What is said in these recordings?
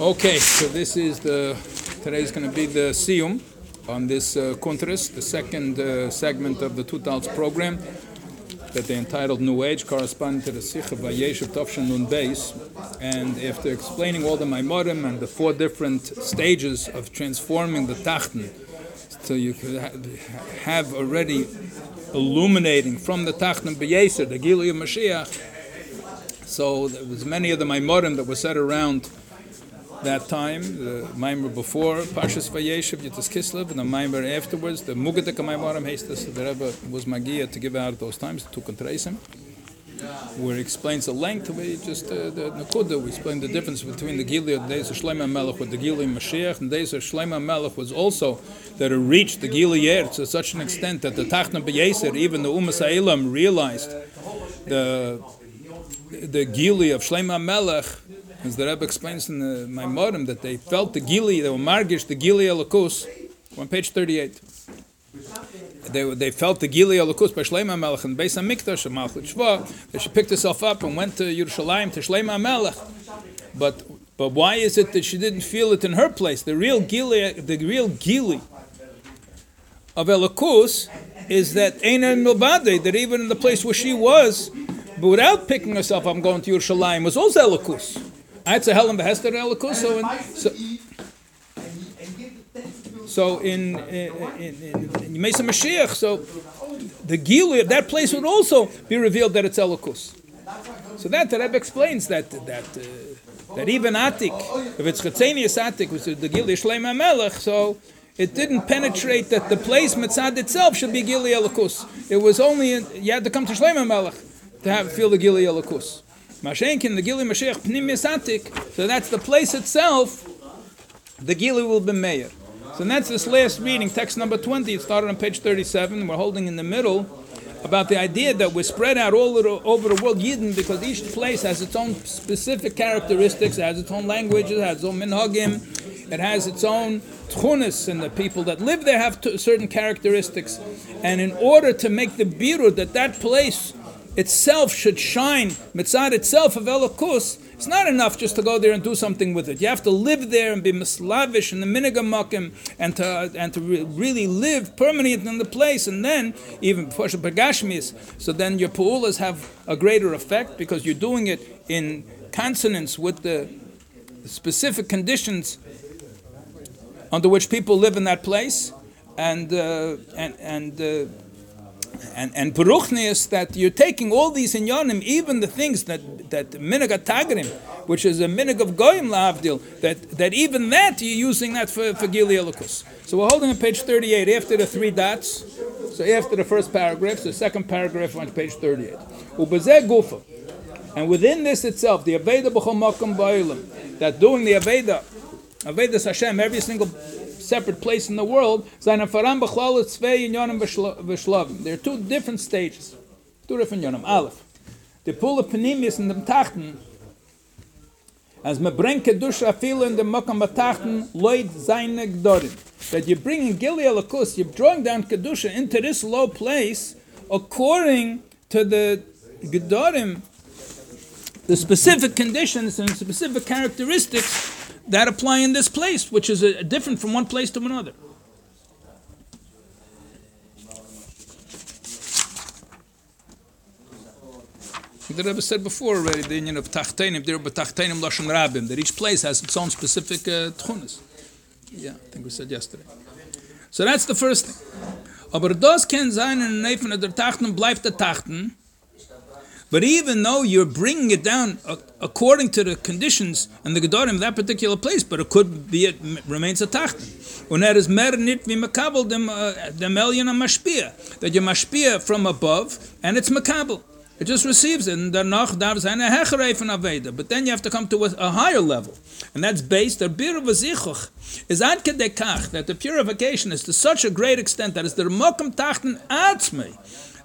Okay, so this is the today is going to be the siyum on this uh, the second uh, segment of the Tutals program that they entitled New Age, corresponding to the Sikh of Vayeshev Nun Beis. And after explaining all the Maimorim and the four different stages of transforming the Tachten, so you have already illuminating from the Tachten Beyeser, the Gilui Mashiach. So there was many of the Maimorim that were said around that time, the Maimer before Parshas Vayeshev, Yitzis Kislev, and the Maimer afterwards, the Mugadik Maimarim Hastas, the Rebbe was Magia to give out those times, to contrace him, where he explains the length, we just, uh, the Nakuda, we explain the difference between the Gilui days of Shlomo Melech with the Gilui Mashiach, and days of Shlomo Melech was also that it reached the Gilui to such an extent that the Tachna B'Yeser, even the Umas realized the the Gili of Shlomo Melech as the Rebbe explains in the Maimorim, that they felt the Gili, they were margish, the Gili Elokus, on page 38. They, they felt the Gili Elokus by Shleima Melech and Beis HaMikdash, and Malchut Shva, that she picked herself up and went to Yerushalayim, to Shleima Melech. But, but why is it that she didn't feel it in her place? The real Gili, the real Gili of Elokus is that Einer Milbade, that even in the place where she was, but without picking herself up and going to Yerushalayim, was also Elokus. It's a Helen Behester Elikus. So, in, so, so in in Mesa Mashiach, so the Gilu of that place would also be revealed that it's Elikus. So that the Rebbe explains that that uh, that even Atik, if it's Chatzenius Atik, which is the Gilu Shleim Melech, so it didn't penetrate that the place Mitzad itself should be Gili Elikus. It was only in, you had to come to Shleim Melech to have feel the Gili Elikus. Mashenkin, the Gili Mashiach Pnim Yasatik, so that's the place itself, the Gili will be mayor. So that's this last reading, text number 20. It started on page 37. We're holding in the middle about the idea that we're spread out all over the world, Yidden, because each place has its own specific characteristics, it has its own language, it has its own minhagim, it has its own tchunis, and the people that live there have certain characteristics. And in order to make the biru that that place itself should shine, mitzad itself of Elokus, it's not enough just to go there and do something with it. You have to live there and be mislavish in the minigamakim and to and to re- really live permanent in the place. And then even Pagashmis, so then your pu'ulas have a greater effect because you're doing it in consonance with the specific conditions under which people live in that place, and uh, and and. Uh, and and is that you're taking all these inyanim, even the things that that minig tagrim, which is a minig of goyim lavdil, that that even that you're using that for for. So we're holding on page 38 after the three dots. So after the first paragraph, the second paragraph on page 38. Ubezeh gufa, and within this itself, the aveda b'chol makom that doing the aveda, aveda Hashem every single separate place in the world. There are two different stages, two different yonim. Aleph, the pula penimis in the tachten, as me bring kedusha feel in the makam tachten, loid zayne gdorim. That you're bringing gili alakus, you're drawing down kedusha into this low place according to the gedorim, the specific conditions and specific characteristics that apply in this place, which is a, different from one place to another. The Rebbe said before already the union of Tachtenim, there but Tachtenim Lashon Rabim, that each place has its own specific uh, tchunas. Yeah, I think we said yesterday. So that's the first thing. Aber das kann sein in Neifen der Tachten bleibt der Tachten, but even though you're bringing it down according to the conditions and the Gedorim of that particular place, but it could be, it remains a tacht. Und er is mer nit wie makabel dem, uh, dem Elyon mashpia. That you mashpia from above, and it's makabel. It just receives it, and danach darf sein a hechere von Aveda. But then you have to come to a, a higher level. And that's based, the bir vazichuch is ad kedekach, that the purification is to such a great extent that it's the mokum tachten atzmei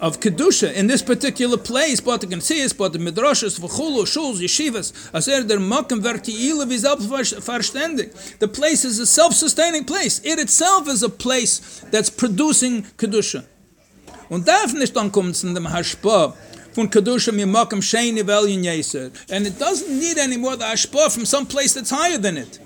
of kedusha in this particular place, but see it, but the midrashas, v'chulu, shuls, yeshivas, as er der makken vertiile wie selbstverständig. The place is a self-sustaining place. It itself is a place that's producing kedusha. Und darf nicht dann kommen zu dem Hashpa von kedusha mi makken sheini velyin yeser. And it doesn't need anymore the hashpa from some place that's higher than it.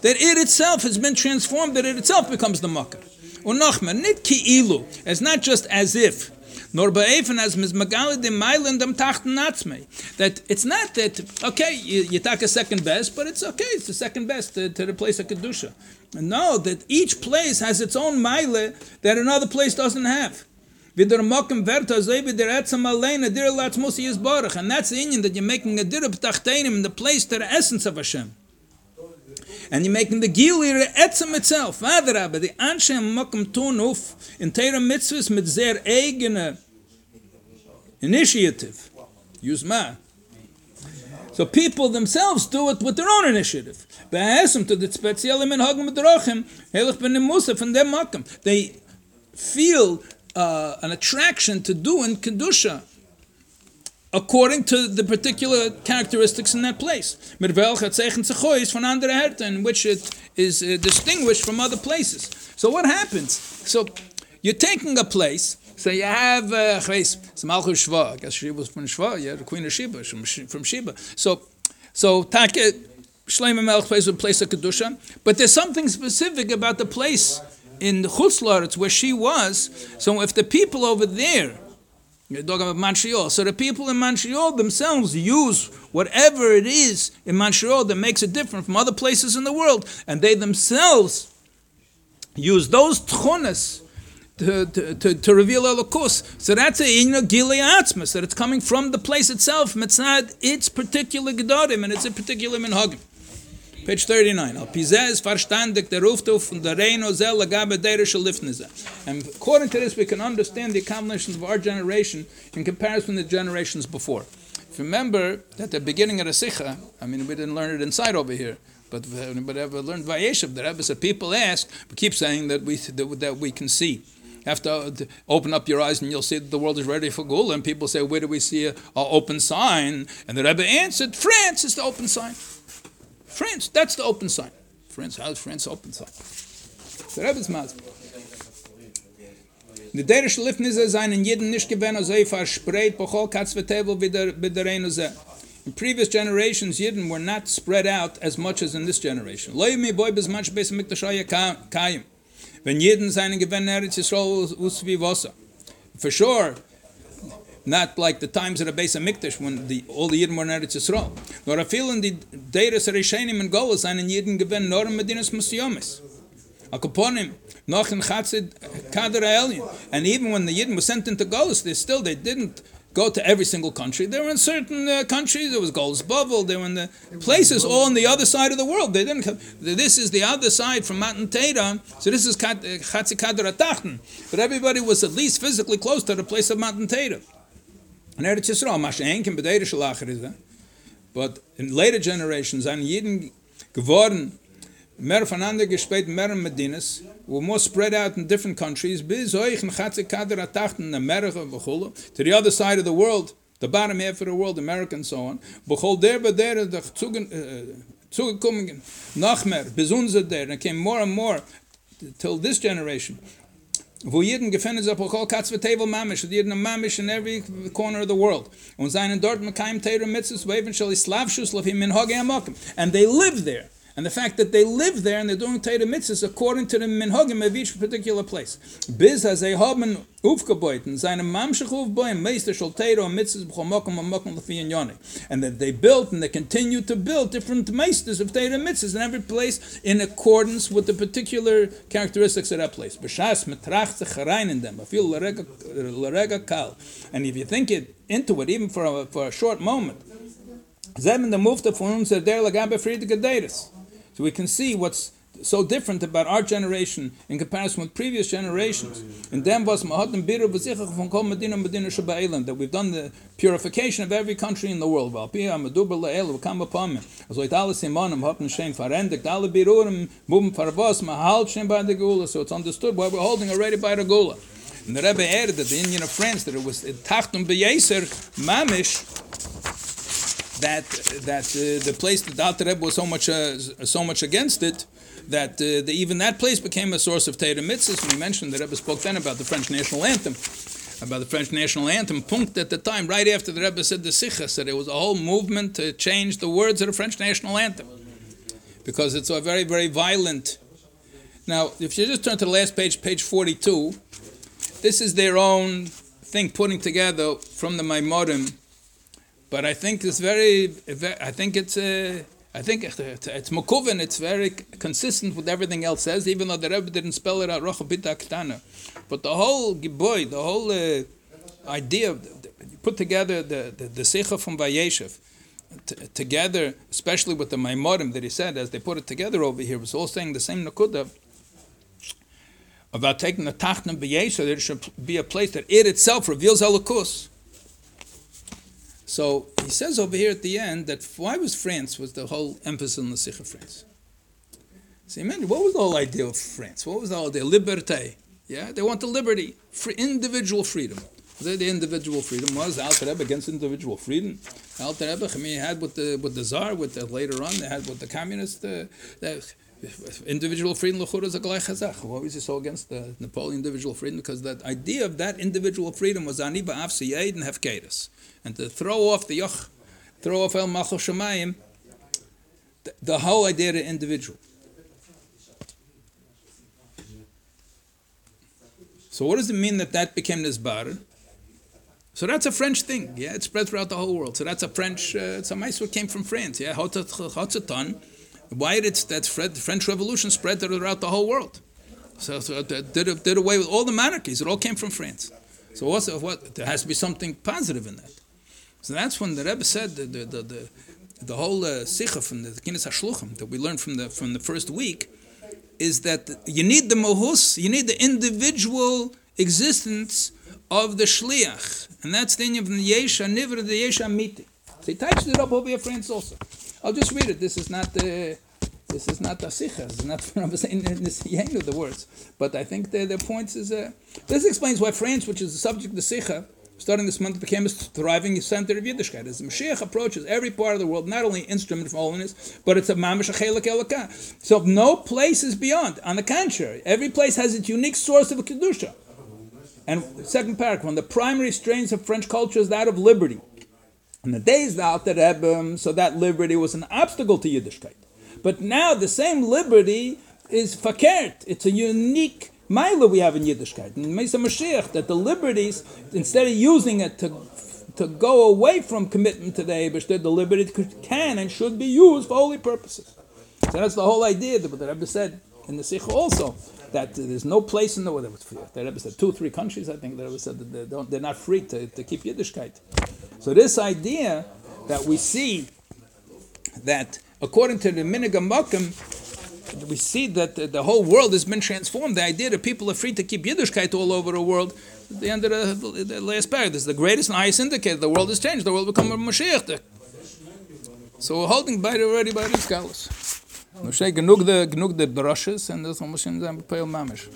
That it itself has been transformed, that it itself becomes the makkah. Und noch mehr, nicht ki ilu. It's not just as if. Nor beefen as mis magal de meilen dem tachten natsme that it's not that okay you, you take a second best but it's okay it's the second best to, to replace a kedusha. No that each place has its own mile that another place doesn't have. And that's the union that you're making a dir betachtenim in the place to the essence of Hashem and you're making the gilir etzem itself. Rabbi, the Anshem Mokum Tunuf in Torah mitzvahs mit sehr eigene initiative. Use ma. So people themselves do it with their own initiative. They feel uh, an attraction to doing kedusha according to the particular characteristics in that place. Zechois von andere in which it is uh, distinguished from other places. So what happens? So you're taking a place, so you have, uh, it's Malchus Shva, I guess she was from Shva, yeah, the Queen of Sheba, from, from Sheba. So, so Take, Shlomo Melech place a place of Kedusha, but there's something specific about the place in Chutz where she was. So if the people over there you're talking about Montreal. So the people in Montreal themselves use whatever it is in Montreal that makes it different from other places in the world, and they themselves use those tchunas to, to, to, to reveal Elokus. So that's a know, Gilei Atzmas, that it's coming from the place itself, mitzad its particular Gedorim and its a particular Minhagim. Page 39. Al Pizez verstandig der Ruftuf und der Reino zel lagabe derische Lifneze. And according to this, we can understand the accomplishments of our generation in comparison to the generations before. If you remember, at the beginning of the Sikha, I mean, we didn't learn it inside over here, but if anybody ever learned Vayeshev, the Rebbe said, people ask, we keep saying that we, that we can see. Have uh, to open up your eyes and you'll see that the world is ready for Gula. And people say, where do we see an open sign? And the Rebbe answered, France is the open sign. Friends, that's the open sign. Friends, how is friends open sign? The Rebbe's lift Ne der schlifnis ze seinen jeden nicht gewen so far spread po hol katz mit table mit der mit ze in previous generations yidden were not spread out as much as in this generation. Lay me boy bis much bis mit der shaye kaim. Wenn jeden seinen gewen er ist so us wie wasser. For sure not like the times of the base of Mikdash when the, all the Yidden were in Eretz Yisrael. Nor a feel in the Deiris Rishenim and Golas and in Yidden given nor in Medinas Musyomis. Akaponim, noch in Chatzid Kader. And even when the Yidden were sent into Golas, they still, they didn't go to every single country. They were in certain uh, countries. There was Golas Bavel. They were in the places all on the other side of the world. They didn't. Come, this is the other side from Matan Torah. So this is Chatzi Kader Atachten. But everybody was at least physically close to the place of Matan Torah. And Eretz Yisrael, Mashen can bedeutet Shalachar is. But in later generations, an Yidden geworden, mehr voneinander gespäht, mehr Medinas, were more spread out in different countries, bis euch in Chatzik Kader Atachten, in America, Bechula, to the other side of the world, the bottom half of the world, America and so on. Bechol der der der zugekommen, noch mehr, bis unser der, and came more and more till this generation. Wo jeden gefände sich auch katz table mamish jeden mamish in every corner of the world. Und seinen dort mit kein tater mitzes waven shall slav shus love him in hogam and they live there and the fact that they live there and they're doing tater mitzes according to the minhagim of each particular place. Biz as they haben aufgebauten seine mamshach aufbauen meister shall tater mitzes bchomakom makom lefi yoni. And that they built and they continue to build different meisters of tater mitzes in every place in accordance with the particular characteristics of that place. B'shas metracht sich rein in them. Feel larega kal. And if you think it into it even for a, for a short moment Zem the mufta von uns der lagabe friedige deires so we can see what's so different about our generation in comparison with previous generations. And then was mahatim biru kol that we've done the purification of every country in the world. Val pia meduber le'el v'kam upon me. As oit alle simonim hatten shem farendik alle birurim mubim farvos mahal shem by the gula. So it's understood why we're holding already by the gula. And the Rebbe added that the Indian of France that it was Tachtum Beyeser Mamish that that uh, the place that the Alter Rebbe was so much uh, so much against it that uh, the, even that place became a source of Torah mitzvahs. We mentioned the Rebbe spoke then about the French national anthem, about the French national anthem. Punkt at the time, right after the Rebbe said the Sikha, said it was a whole movement to change the words of the French national anthem because it's a very very violent. Now, if you just turn to the last page, page forty-two, this is their own thing putting together from the Maimorim but I think it's very, I think it's, uh, I think it's it's Mokuven, it's very consistent with everything else says, even though the Rebbe didn't spell it out, Rocha. But the whole Giboy, the whole uh, idea, you put together the, the, the from Vayeshev, t- together, especially with the Maimorim that he said, as they put it together over here, was all saying the same Nakuda about taking the Tachnan Vayeshev, it should be a place that it itself reveals Elokus. So he says over here at the end that why was France was the whole emphasis on the Sikh of France. So imagine what was the whole idea of France? What was the whole idea? Liberté. Yeah, they want the liberty, free, individual freedom. The, the individual freedom was Alter Rebbe against individual freedom. Alter Rebbe, I mean, had with the with the Tsar, with the, later on they had with the communists. Uh, individual freedom l'chura is a gleich hazach. Why was he so against the Napoleon individual freedom? Because that idea of that individual freedom was ani ba'af siyed and hefkeris and to throw off the yoch, throw off el machol shemayim, the, the whole idea of individual. So what does it mean that that became this bar? So that's a French thing, yeah. It spread throughout the whole world. So that's a French. Uh, it's a mice came from France, yeah. Hotzaton. Why did that French Revolution spread throughout the whole world? So, so did, did away with all the monarchies. It all came from France. So what? There has to be something positive in that. So that's when the Rebbe said the the the, the, whole uh, sikha from the Kinus Hashluchim that we learned from the from the first week is that you need the mohus, you need the individual existence of the shliach, and that's the of the yesha nivra the yesha miti. So he touched it up over your friends also. I'll just read it. This is not the. This is not a sikha. It's not from the the words. But I think the, the point is. Uh, this explains why France, which is the subject of the sikha, starting this month, became a thriving center of Yiddishkeit. As the Mashiach approaches every part of the world, not only instrument for holiness, but it's a mamish chelik elaka. So no place is beyond. On the contrary, every place has its unique source of kedusha. And second paragraph, one the primary strains of French culture is that of liberty. In the days of the Rebbe, um, so that liberty was an obstacle to Yiddishkeit. But now the same liberty is fakert. It's a unique Maila we have in Yiddishkeit. In Mesa Mashiach, that the liberties, instead of using it to to go away from commitment to the Abish, the liberty can and should be used for holy purposes. So that's the whole idea that the Rebbe said in the Sikh also that there's no place in the world. that was free. The Rebbe said two, three countries. I think the Rebbe said that they don't, they're not free to, to keep Yiddishkeit. So this idea that we see that according to the Minigam Makim, we see that the, the, whole world has been transformed. The idea that people are free to keep Yiddishkeit all over the world, at the end of the, the last paragraph, this is the greatest and highest indicator. The world has changed. The world will become a Mashiach. So we're holding by the, already by these scholars. Moshe, genug the, the brushes, and there's almost in the Pale Mamish.